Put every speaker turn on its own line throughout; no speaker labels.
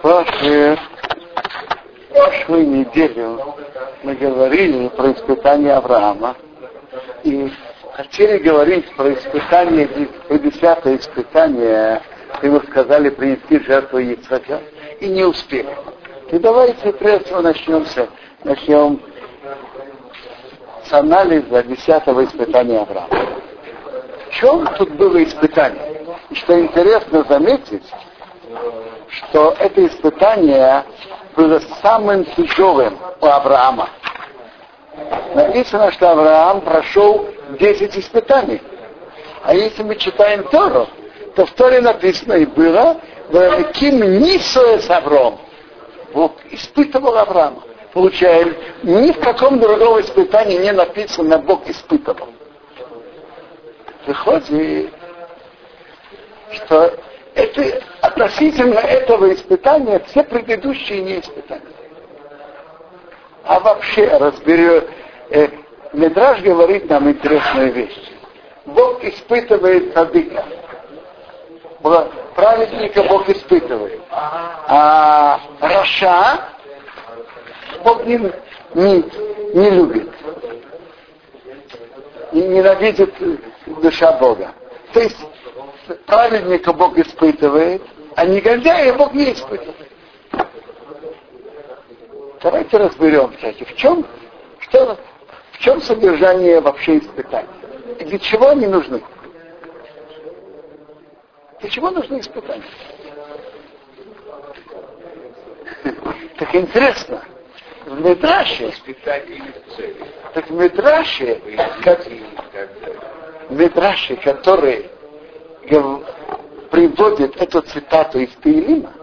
прошлую, прошлую неделю мы говорили про испытание Авраама и хотели говорить про испытание, про десятое испытание, ему сказали принести жертву Ицхака, и не успели. И давайте прежде всего начнем, начнем с анализа десятого испытания Авраама. В чем тут было испытание? И что интересно заметить, что это испытание было самым тяжелым у Авраама. Написано, что Авраам прошел 10 испытаний. А если мы читаем Тору, то в Торе написано и было, Ким Нисуэ Авром. Бог испытывал Авраама. Получаем, ни в каком другом испытании не написано, Бог испытывал. Выходит, что это, относительно этого испытания все предыдущие не испытания. А вообще разберем, э, Медраж говорит нам интересную вещь. Бог испытывает садыка. Праведника Бог испытывает. А Раша Бог не, не, не любит. И ненавидит душа Бога. То есть праведника Бог испытывает, а негодяя Бог не испытывает. Давайте разберем, кстати, в чем, что, в чем содержание вообще испытаний. И для чего они нужны? Для чего нужны испытания? Так интересно. В Медраше, так в Медраше, как, в Медраше, который приводит эту цитату из Таилима,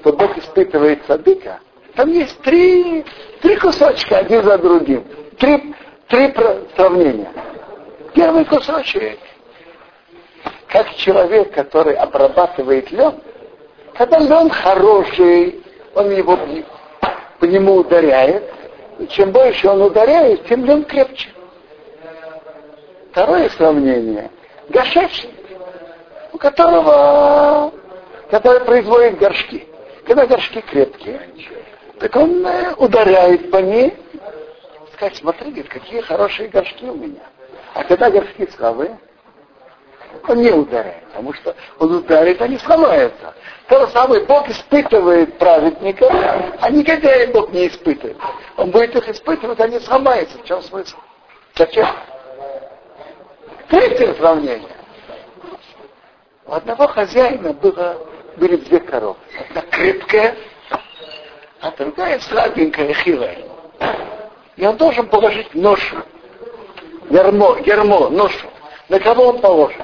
что Бог испытывает садыка, там есть три, три кусочка один за другим. Три, три сравнения. Первый кусочек. Как человек, который обрабатывает лен, когда лен хороший, он его, по нему ударяет, и чем больше он ударяет, тем лен крепче. Второе сравнение. Гашевший, у которого, который производит горшки. Когда горшки крепкие, так он э, ударяет по ней, сказать, смотри, говорит, какие хорошие горшки у меня. А когда горшки слабые, он не ударяет, потому что он ударит, они сломаются. То же самое Бог испытывает праведников, а негодяи Бог не испытывает. Он будет их испытывать, они сломаются. В чем смысл? Зачем? Третье сравнение. У одного хозяина было, были две коровы. Одна крепкая, а другая слабенькая, хилая. И он должен положить ношу, ярмо, ярмо, ношу. На кого он положит?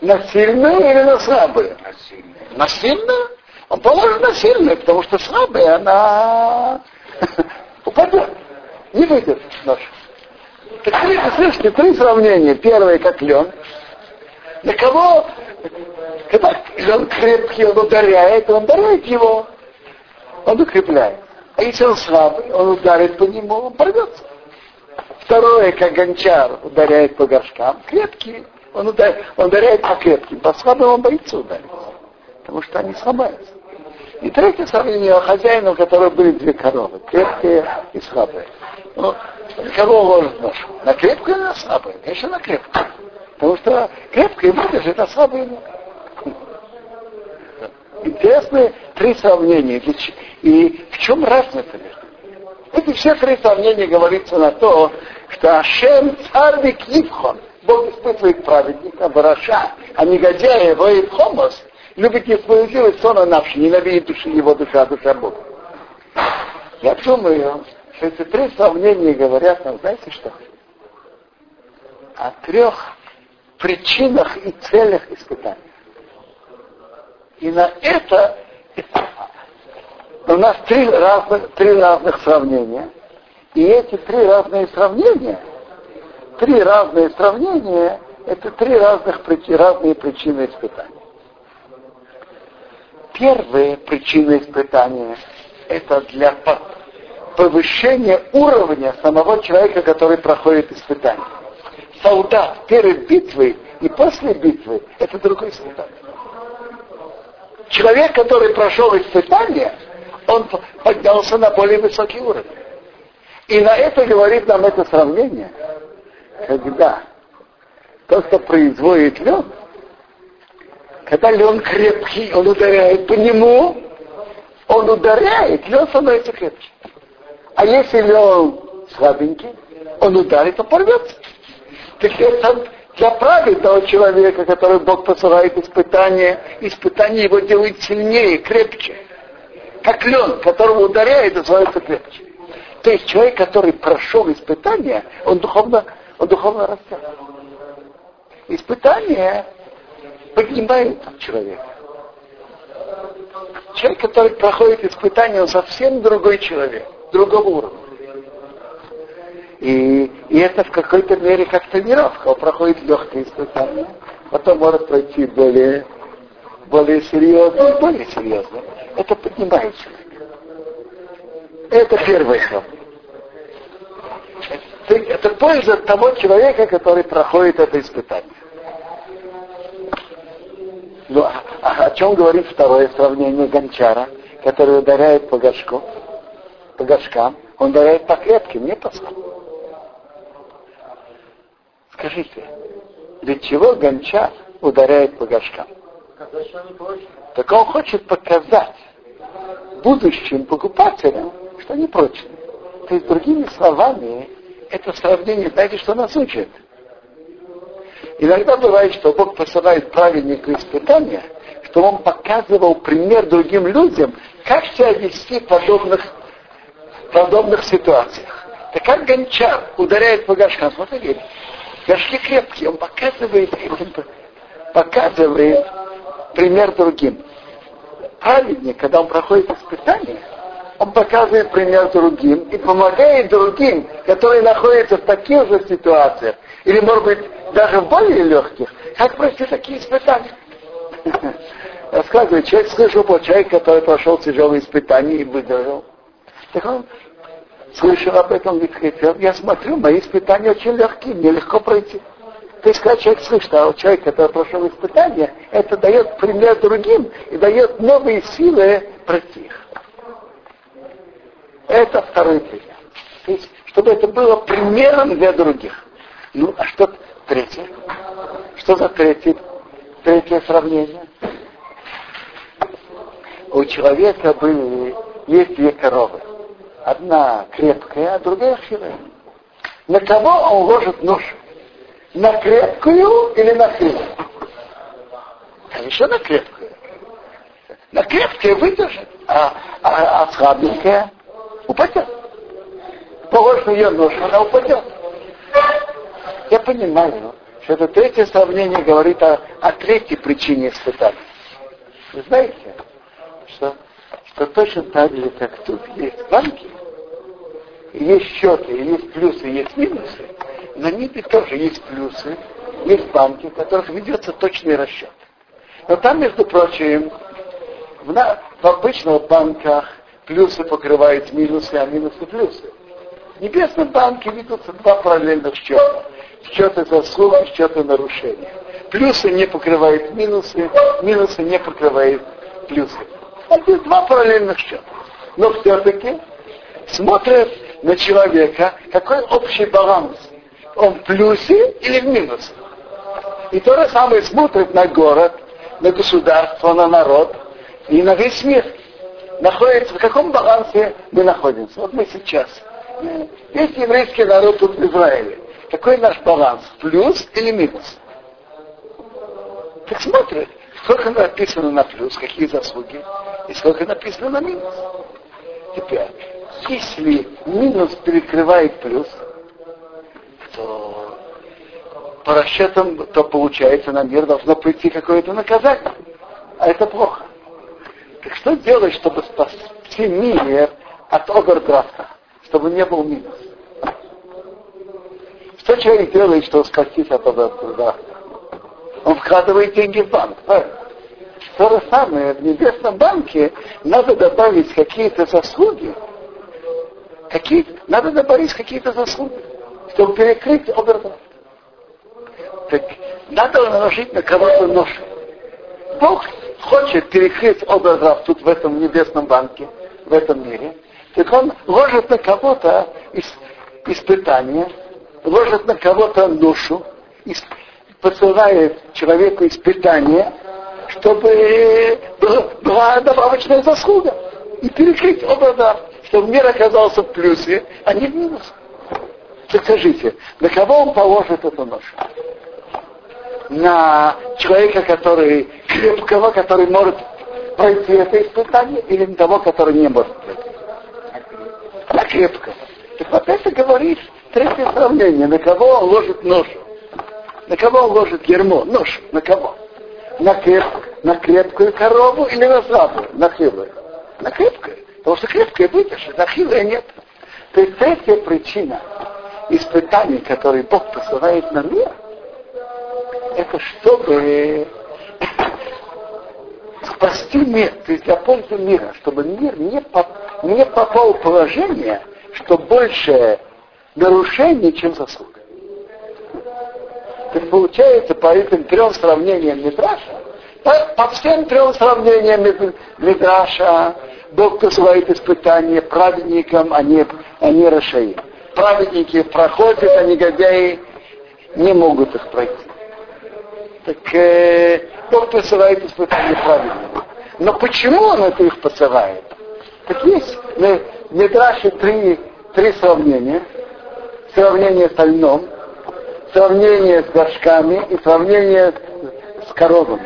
На сильную или на слабую? На сильную. На сильную? Он положит на сильную, потому что слабая, она упадет. Не выйдет ношу. Так слышите, три сравнения. Первое, как лен. На кого, когда лен крепкий, он ударяет, он ударяет его он укрепляет. А если он слабый, он ударит по нему, он порвется. Второе, как гончар ударяет по горшкам, крепкие, он ударяет, он ударяет по крепким, по слабым он боится ударить, потому что они сломаются. И третье сравнение хозяина, у которого были две коровы, крепкие и слабые. Ну, кого ложит нож? На крепкую или на слабую? Конечно, на крепкую. Потому что крепкая выдержит, а слабая нет интересные три сравнения. И в чем разница между эти все три сравнения говорится на то, что Ашем царвик Ивхон, Бог испытывает праведника, бараша, а негодяя его и хомос, любит несправедливость, сон навши, ненавидит души его душа, душа Бога. Я думаю, что эти три сравнения говорят нам, знаете что? О трех причинах и целях испытания. И на это у нас три разных, три разных сравнения. И эти три разные сравнения, три разные сравнения, это три разных, разные причины испытания. Первая причина испытания – это для повышения уровня самого человека, который проходит испытание. Солдат перед битвой и после битвы – это другой солдат. Человек, который прошел испытание, он поднялся на более высокий уровень. И на это говорит нам это сравнение, когда тот, кто производит лед, когда лен крепкий, он ударяет по нему, он ударяет, лед становится крепче. А если лен слабенький, он ударит, он порвется. Так это для праведного человека, который Бог посылает испытания, испытания его делают сильнее, крепче. Как лен, которого ударяет, называется крепче. То есть человек, который прошел испытания, он духовно, он духовно растет. Испытания поднимают человека. Человек, который проходит испытания, он совсем другой человек, другого уровня. И, и это в какой-то мере как тренировка. Он проходит легкие испытания, потом может пройти более, более серьезно более серьезно. Это поднимает человека. Это первый шаг. Это польза того человека, который проходит это испытание. Ну, а, а о чем говорит второе сравнение гончара, который ударяет по горшку, по горшкам, он ударяет по клетке, не по скалу. Скажите, для чего гончар ударяет по горшкам? Так он хочет показать будущим покупателям, что они прочные. То есть, другими словами, это сравнение, знаете, что нас учит? Иногда бывает, что Бог посылает праведнику испытания, что он показывал пример другим людям, как себя вести в подобных, подобных ситуациях. Так как гончар ударяет по горшкам, смотрите, горшки крепкие, он показывает, показывает пример другим. Праведник, когда он проходит испытание, он показывает пример другим и помогает другим, которые находятся в таких же ситуациях, или, может быть, даже в более легких, как пройти такие испытания. Рассказывает, человек слышал про человека, который прошел тяжелые испытания и выдержал. Так он слышал об этом, говорит, я смотрю, мои испытания очень легкие, мне легко пройти. То есть, когда человек слышит, а человек, который прошел испытания, это дает пример другим и дает новые силы пройти их. Это второй пример. То есть, чтобы это было примером для других. Ну, а что третье? Что за третье, третье сравнение? У человека были, есть две коровы. Одна крепкая, а другая хилая. На кого он ложит нож? На крепкую или на хилую? Конечно, на крепкую. На крепкое выдержит, а, а, а слабенькая упадет. Положишь ее нож, она упадет. Я понимаю, что это третье сравнение говорит о, о третьей причине испытаний. Вы знаете, что, что точно так же, как тут есть банки, есть счеты, есть плюсы, есть минусы, на небе тоже есть плюсы, есть банки, в которых ведется точный расчет. Но там, между прочим, в, на, в обычных банках плюсы покрывают минусы, а минусы плюсы. В небесном банке ведутся два параллельных счета. Счеты заслуги, счеты нарушения. Плюсы не покрывают минусы, минусы не покрывают плюсы. Это два параллельных счета. Но все-таки смотрят на человека, какой общий баланс. Он в плюсе или в минусе. И то же самое смотрит на город, на государство, на народ и на весь мир находится, в каком балансе мы находимся. Вот мы сейчас. Есть еврейский народ тут в Израиле. Какой наш баланс? Плюс или минус? Так смотрит, сколько написано на плюс, какие заслуги, и сколько написано на минус. Теперь, если минус перекрывает плюс, то по расчетам, то получается на мир должно прийти какое-то наказание. А это плохо. Так что делать, чтобы спасти мир от овердрафта, чтобы не был минус? Что человек делает, чтобы спастись от овердрафта? Он вкладывает деньги в банк. Правильно? То же самое, в небесном банке надо добавить какие-то заслуги. Какие, надо добавить какие-то заслуги, чтобы перекрыть овердрафт. Так надо наложить на кого-то нож. Бог хочет перекрыть раб тут в этом небесном банке, в этом мире, так он ложит на кого-то испытание, ложит на кого-то душу, посылает человеку испытание, чтобы была добавочная заслуга. И перекрыть оба да, чтобы мир оказался в плюсе, а не в минусе. Скажите, на кого он положит эту ношу? На человека, который крепкого, который может пройти это испытание, или на того, который не может пройти? На крепкого. Так вот это говорит третье сравнение, на кого он ложит ношу. На кого он ложит ермо? Нож. На кого? На, креп, на крепкую корову или на слабую? На хилую? На крепкую. Потому что крепкая выдержит, а хилая нет. То есть третья причина испытаний, которые Бог посылает на мир, это чтобы спасти мир, то есть для пользы мира, чтобы мир не, поп, не попал в положение, что больше нарушений, чем заслуга. То есть получается по этим трем сравнениям Мидраша, по, всем трем сравнениям Мидраша, Бог посылает испытания праведникам, а не, а не Рашаи. Праведники проходят, а негодяи не могут их пройти. Так э, Бог посылает испытания праведникам. Но почему Он это их посылает? Так есть в Мидраше три, три сравнения. Сравнение с льном, сравнение с горшками и сравнение с коровами.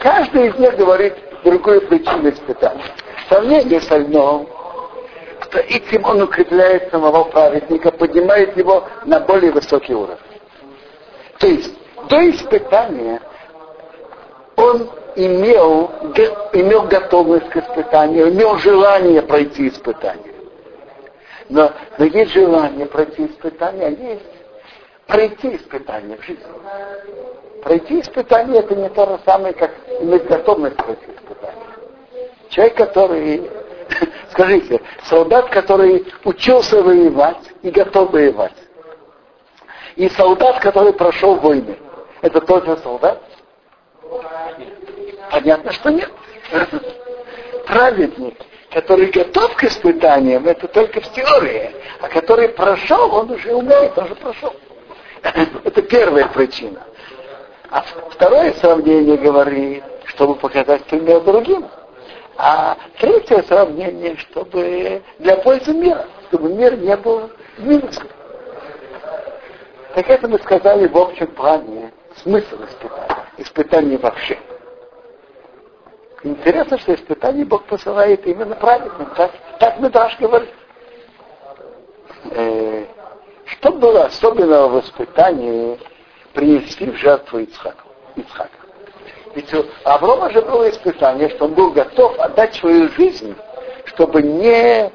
Каждый из них говорит другую причину испытания. Сравнение с льном, что этим он укрепляет самого праведника, поднимает его на более высокий уровень. То есть до испытания он имел, имел готовность к испытанию, имел желание пройти испытание. Но, но есть желание пройти испытание, а есть пройти испытание в жизни. Пройти испытание это не то же самое, как иметь готовность пройти испытание. Человек, который, скажите, солдат, который учился воевать и готов воевать. И солдат, который прошел войны. Это тот же солдат? Понятно, что нет. Праведник, который готов к испытаниям, это только в теории. А который прошел, он уже умеет, он уже прошел. Это первая причина. А второе сравнение говорит, чтобы показать пример другим. А третье сравнение, чтобы для пользы мира, чтобы мир не был минусом. Так это мы сказали в общем плане смысл испытания. Испытание вообще. Интересно, что испытание Бог посылает именно праведным. Так, так Медраж говорит. Э, что было особенного в испытании принести в жертву Ицхаку? Ицхака? Ведь у Аврома же было испытание, что он был готов отдать свою жизнь, чтобы не,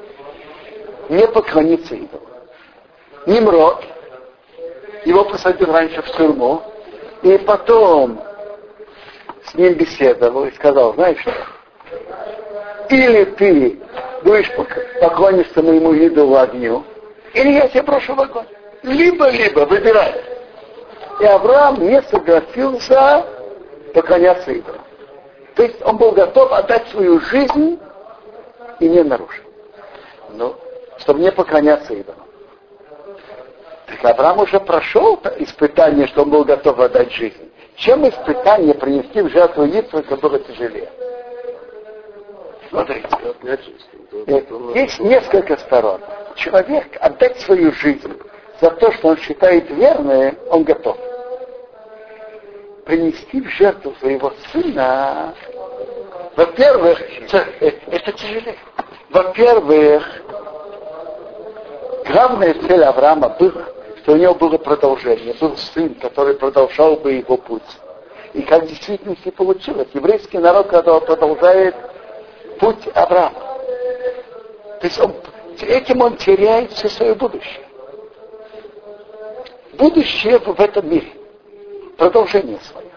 не поклониться идолу. Nimrod, его посадил раньше в тюрьму, и потом с ним беседовал и сказал, знаешь что, или ты будешь поклониться моему идолу огню, или я тебя брошу в огонь. Либо-либо, выбирай. И Авраам не согласился поклоняться идолам. То есть он был готов отдать свою жизнь и не нарушил. Ну, чтобы не поклоняться идолам. Так Авраам уже прошел испытание, что он был готов отдать жизнь. Чем испытание принести в жертву Ицхака было тяжелее? Смотрите. Э, есть несколько сторон. Человек отдать свою жизнь за то, что он считает верное, он готов. Принести в жертву своего сына, во-первых, это тяжелее. Во-первых, главная цель Авраама была, что у него было продолжение, был сын, который продолжал бы его путь. И как в действительности получилось. Еврейский народ, когда продолжает путь Авраама. То есть он, этим он теряет все свое будущее. Будущее в этом мире. Продолжение свое.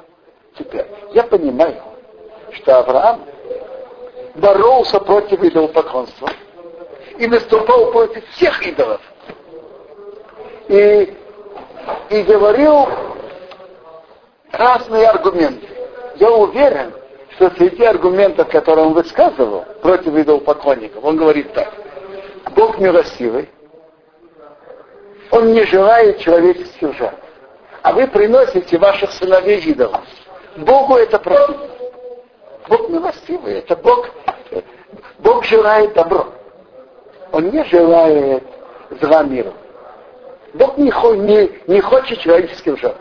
Теперь, я понимаю, что Авраам боролся против идолопоклонства и наступал против всех идолов. И, и говорил разные аргументы. Я уверен, что среди аргументов, которые он высказывал против идолопоклонников, он говорит так. Бог милостивый, он не желает человеческих жертв. А вы приносите ваших сыновей идолов. Богу это противно. Бог милостивый, это Бог, Бог желает добро. Он не желает зла миру. Бог не, не, не хочет человеческих жертв.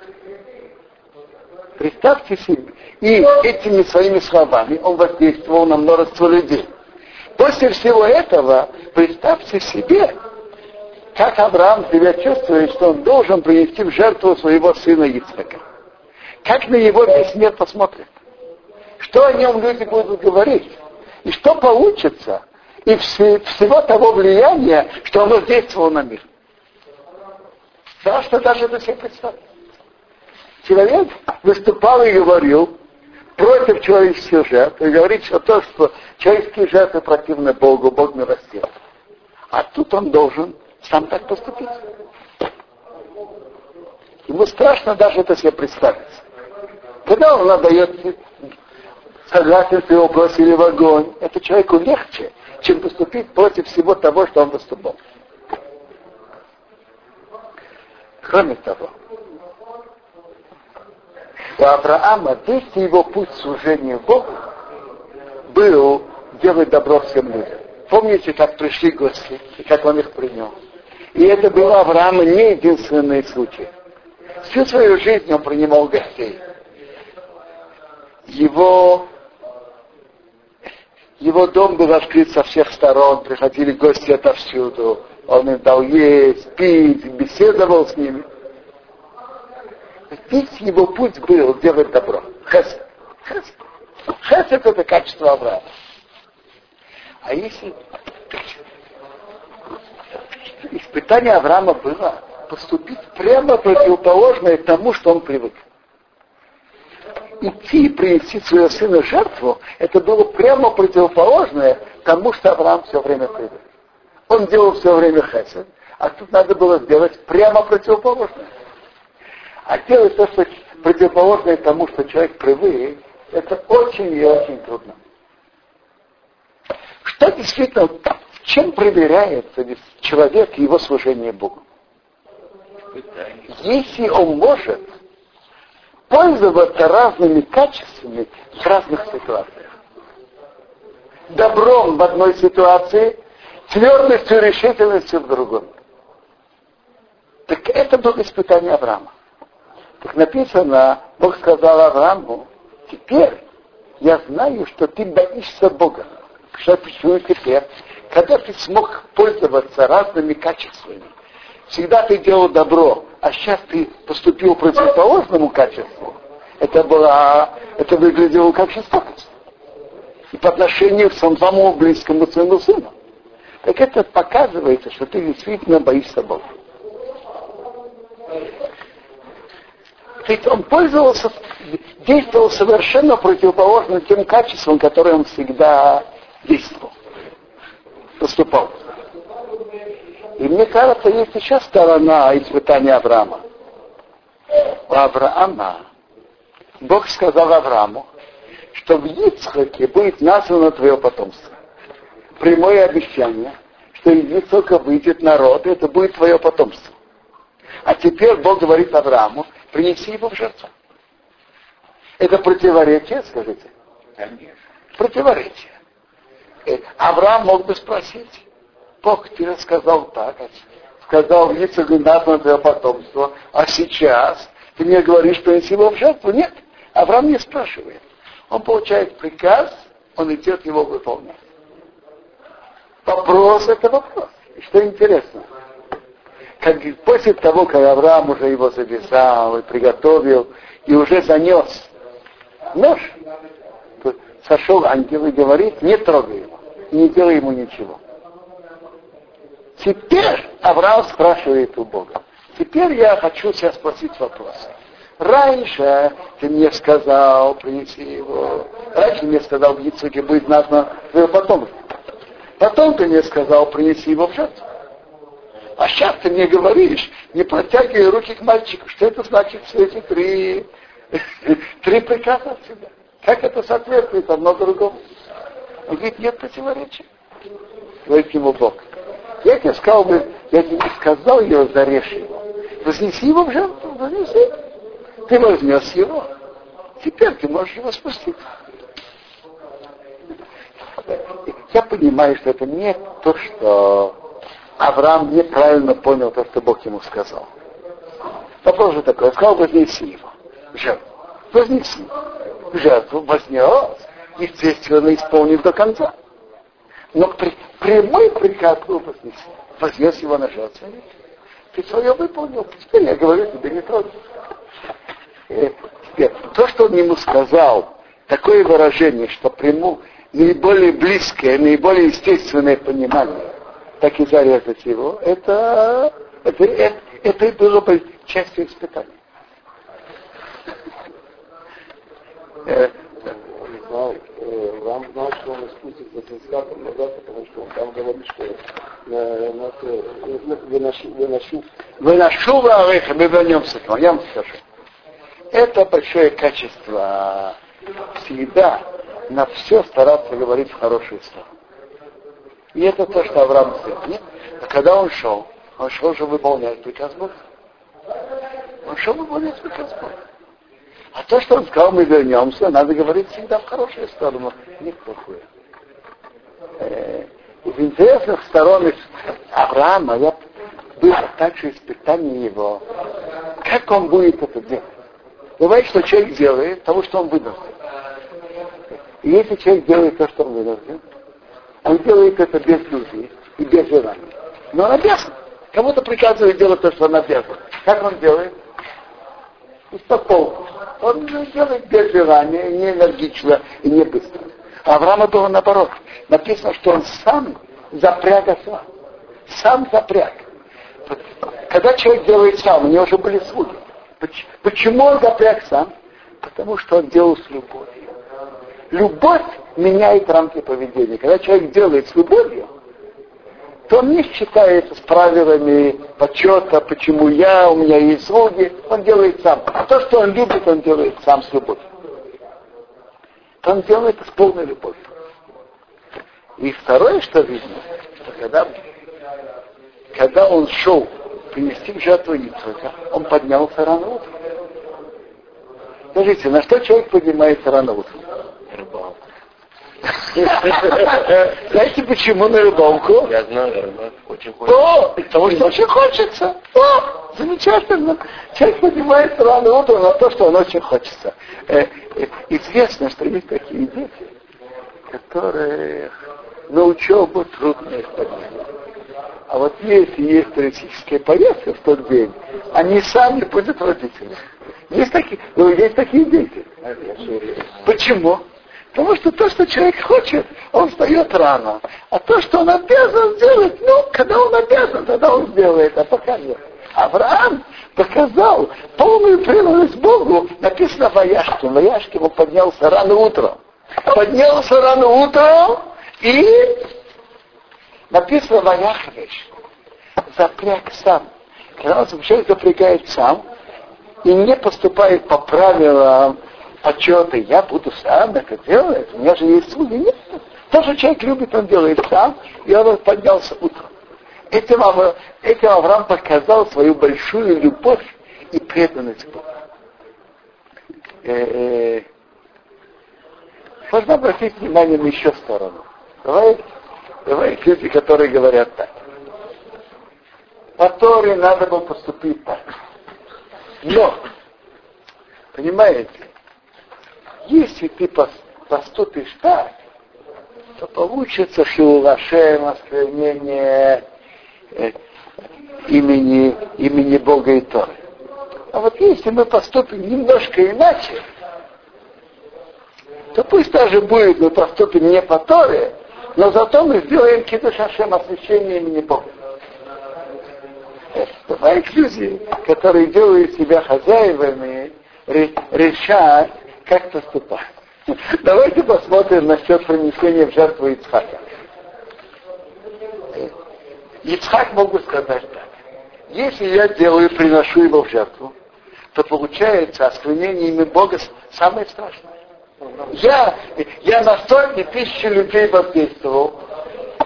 Представьте себе. И этими своими словами он воздействовал на множество людей. После всего этого, представьте себе, как Авраам себя чувствует, что он должен принести в жертву своего сына Ицхака. Как на его весь мир посмотрит. Что о нем люди будут говорить. И что получится из всего того влияния, что оно действовало на мир. Страшно даже это себе представить. Человек выступал и говорил против человеческих жертв, и говорит, что то, что человеческие жертвы противны Богу, Бог милостив. А тут он должен сам так поступить. Ему страшно даже это себе представить. Когда он отдает согласие его бросили в огонь, это человеку легче, чем поступить против всего того, что он выступал. Кроме того, у Авраама весь его путь служения Богу был делать добро всем людям. Помните, как пришли гости, и как он их принял? И это был Авраама не единственный случай. Всю свою жизнь он принимал гостей. Его, его дом был открыт со всех сторон, приходили гости отовсюду. Он им дал есть, пить, беседовал с ними. Весь его путь был делать добро. Хесед. Хесед. Хесед это качество Авраама. А если испытание Авраама было поступить прямо противоположное тому, что он привык. Идти и принести своего сына жертву, это было прямо противоположное тому, что Авраам все время привык. Он делал все время хесед, а тут надо было сделать прямо противоположное. А делать то, что противоположное тому, что человек привык, это очень и очень трудно. Что действительно чем проверяется человек и его служение Богу? Если он может пользоваться разными качествами в разных ситуациях. Добром в одной ситуации, твердостью и решительностью в другой. Так это было испытание Авраама. Так написано, Бог сказал Аврааму, теперь я знаю, что ты боишься Бога. Что почему теперь? когда ты смог пользоваться разными качествами, всегда ты делал добро, а сейчас ты поступил противоположному качеству, это было, это выглядело как жестокость. И по отношению к самому близкому своему сыну. Так это показывается, что ты действительно боишься Бога. Ведь он пользовался, действовал совершенно противоположно тем качествам, которые он всегда поступал. И мне кажется, есть еще сторона испытания Авраама. У Авраама Бог сказал Аврааму, что в Ицхаке будет названо твое потомство. Прямое обещание, что из Ицхака выйдет народ, и это будет твое потомство. А теперь Бог говорит Аврааму, принеси его в жертву. Это противоречие, скажите? Конечно. Противоречие. Э, Авраам мог бы спросить, Бог тебе сказал так, сказал Ицеку надо твое потомство, а сейчас ты мне говоришь, принеси его в жертву? Нет, Авраам не спрашивает. Он получает приказ, он идет его выполнять. Вопрос это вопрос. И что интересно, как, после того, как Авраам уже его завязал и приготовил, и уже занес нож, сошел ангел и говорит, не трогай его, не делай ему ничего. Теперь Авраам спрашивает у Бога. Теперь я хочу тебя спросить вопрос. Раньше ты мне сказал, принеси его. Раньше мне сказал, в Яцуке будет названо твое потомство. Потом ты мне сказал, принеси его в жертву. А сейчас ты мне говоришь, не протягивай руки к мальчику. Что это значит все эти три, три приказа от тебя? Как это соответствует одно другому? Он говорит, нет противоречия. Говорит ему Бог. Я тебе сказал бы, я тебе сказал его, зарежь его. Вознеси его в жертву, вознеси. Ты вознес его. Теперь ты можешь его спустить. Я понимаю, что это не то, что Авраам неправильно понял то, что Бог ему сказал. Вопрос же такой, сказал, вознеси его жертву. Вознеси жертву, вознес, естественно, исполнив до конца. Но при, прямой приказ был вознеси. Вознес его на жертву. Ты свое выполнил, теперь я говорю тебе не трогай. Э, то, что он ему сказал, такое выражение, что приму наиболее близкое, наиболее естественное понимание, так и зарезать его, это, это, это, это было бы частью испытания.
Э, вам знал, что он спустится с Исхаком назад, потому что он там говорит, что выношу, выношу.
Выношу Вареха, мы вернемся к вам, я вам скажу. Это большое качество всегда на все стараться говорить в хорошую сторону. И это то, что Авраам сделал. Нет? А когда он шел, он шел же выполнять приказ Бога. Он шел выполнять приказ Бога. А то, что он сказал, мы вернемся, надо говорить всегда в хорошую сторону, не в плохую. Э, из интересных сторон Авраама я было также испытание его, как он будет это делать. Бывает, что человек делает того, что он вынужден. И если человек делает то, что он вынужден, он делает это без любви и без желания. Но он обязан. Кому-то приказывает делать то, что он обязан. Как он делает? Успокоил. Он делает без желания, не энергично и не быстро. Авраама было наоборот. Написано, что он сам запряг осла. Сам запряг. Когда человек делает сам, у него уже были слуги. Почему он запряг сам? Потому что он делал с любовью. Любовь меняет рамки поведения. Когда человек делает с любовью, то он не считается с правилами почета, почему я, у меня есть слуги, он делает сам. А то, что он любит, он делает сам с любовью. Он делает с полной любовью. И второе, что видно, что когда, когда он шел принести в жертву Ицхака, он поднялся рано утром. Скажите, на что человек поднимается рано утром? Рыбалку. Знаете, почему на рыбалку?
Я знаю, рыбалку очень хочется. О,
потому что очень хочется. О, замечательно. Человек поднимается рано утром на то, что он очень хочется. Э, э, известно, что есть такие дети, которые на учебу трудно их поднять. А вот если есть туристическая поездка в тот день, они сами будут родителями. Есть такие, ну, есть такие дети. Почему? Потому что то, что человек хочет, он встает рано. А то, что он обязан сделать, ну, когда он обязан, тогда он сделает, а пока нет. Авраам показал полную преданность Богу, написано в Аяшке. В Аяшке он поднялся рано утром. Поднялся рано утром и написано в Аяхвеш, запряг сам. Когда он человек запрягает сам и не поступает по правилам почета, я буду сам это делать, у меня же есть слуги. Нет. То, что человек любит, он делает сам, и он поднялся утром. Этим, этим Авраам показал свою большую любовь и преданность Богу. Э, э, можно обратить внимание на еще сторону. Давай Бывают люди, которые говорят так. По Торе надо было поступить так. Но, понимаете, если ты поступишь так, то получится Шиулашем, осквернение э, имени, имени Бога и Торы. А вот если мы поступим немножко иначе, то пусть даже будет, мы поступим не по Торе, но зато мы сделаем кидуш освящение имени Бога. Бывают люди, которые делают себя хозяевами, решают, как поступать. Давайте посмотрим насчет принесения в жертву Ицхака. Ицхак могу сказать так. Если я делаю, приношу его в жертву, то получается осквернение имя Бога самое страшное. Я, я на сотни тысяч людей воздействовал,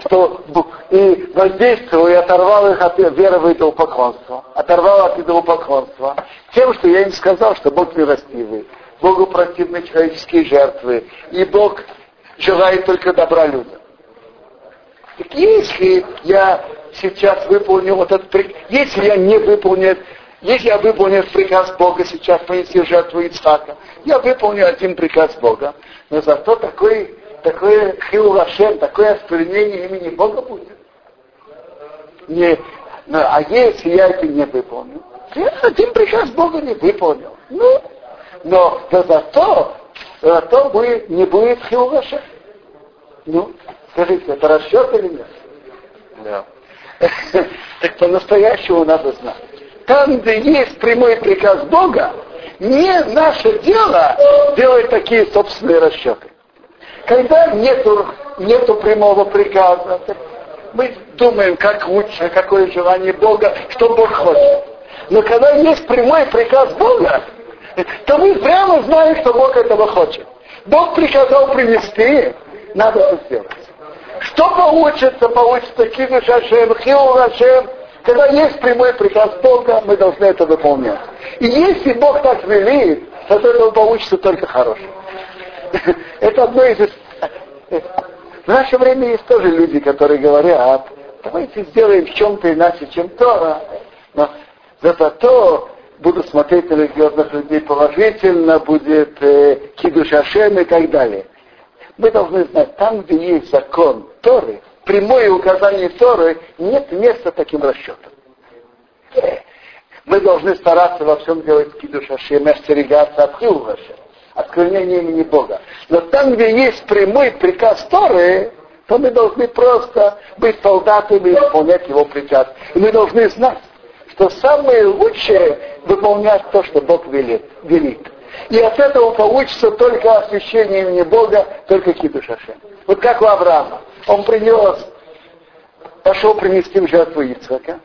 что и воздействовал и оторвал их от веры в идолопоклонство, оторвал от идолопоклонства, тем, что я им сказал, что Бог милостивый, Богу противны человеческие жертвы, и Бог желает только добра людям. Так если я сейчас выполню вот этот приказ, если я не выполню, если я выполню приказ Бога сейчас понести жертву Ицхака, я выполню один приказ Бога, но зато такой, такое хилвашем, такое осквернение имени Бога будет. Не, но, а если я это не выполню, я один приказ Бога не выполнил. Ну, но, зато, зато будет, не будет хилвашем. Ну, скажите, это расчет или нет? Да. Так по-настоящему надо знать. Там, где есть прямой приказ Бога, не наше дело делать такие собственные расчеты. Когда нету, нету прямого приказа, мы думаем, как лучше, какое желание Бога, что Бог хочет. Но когда есть прямой приказ Бога, то мы прямо знаем, что Бог этого хочет. Бог приказал принести, надо это сделать. Что получится? Получится кидуш Ашем, хилур Ашем. Когда есть прямой приказ Бога, мы должны это выполнять. И если Бог так велит, то от этого получится только хорошее. Это одно из... В наше время есть тоже люди, которые говорят, давайте сделаем в чем-то иначе, чем то. Но зато буду смотреть на религиозных людей положительно, будет э, кидуш Ашем и так далее мы должны знать, там, где есть закон Торы, прямое указание Торы, нет места таким расчетам. Мы должны стараться во всем делать кидуш Ашем, остерегаться от Хилваша, осквернения имени Бога. Но там, где есть прямой приказ Торы, то мы должны просто быть солдатами и исполнять его приказ. И мы должны знать, что самое лучшее выполнять то, что Бог велит. велит. И от этого получится только освящение имени Бога, только кидуш Ашем. Вот как у Авраама. Он принес, пошел принести в жертву Ицхака.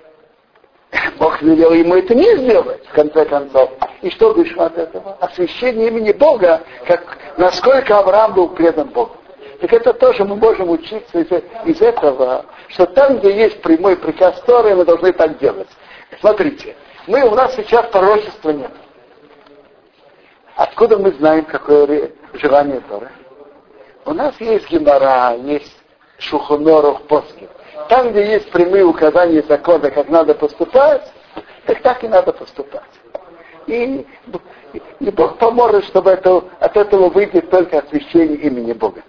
Бог велел ему это не сделать, в конце концов. И что вышло от этого? Освящение имени Бога, как, насколько Авраам был предан Богу. Так это тоже мы можем учиться из, из этого, что там, где есть прямой приказ Торы, мы должны так делать. Смотрите, мы, у нас сейчас пророчества нет. Откуда мы знаем, какое желание Торы? У нас есть гемора, есть шухоноров поски. Там, где есть прямые указания закона, как надо поступать, так так и надо поступать. И, и Бог поможет, чтобы это, от этого выйдет только освящение имени Бога.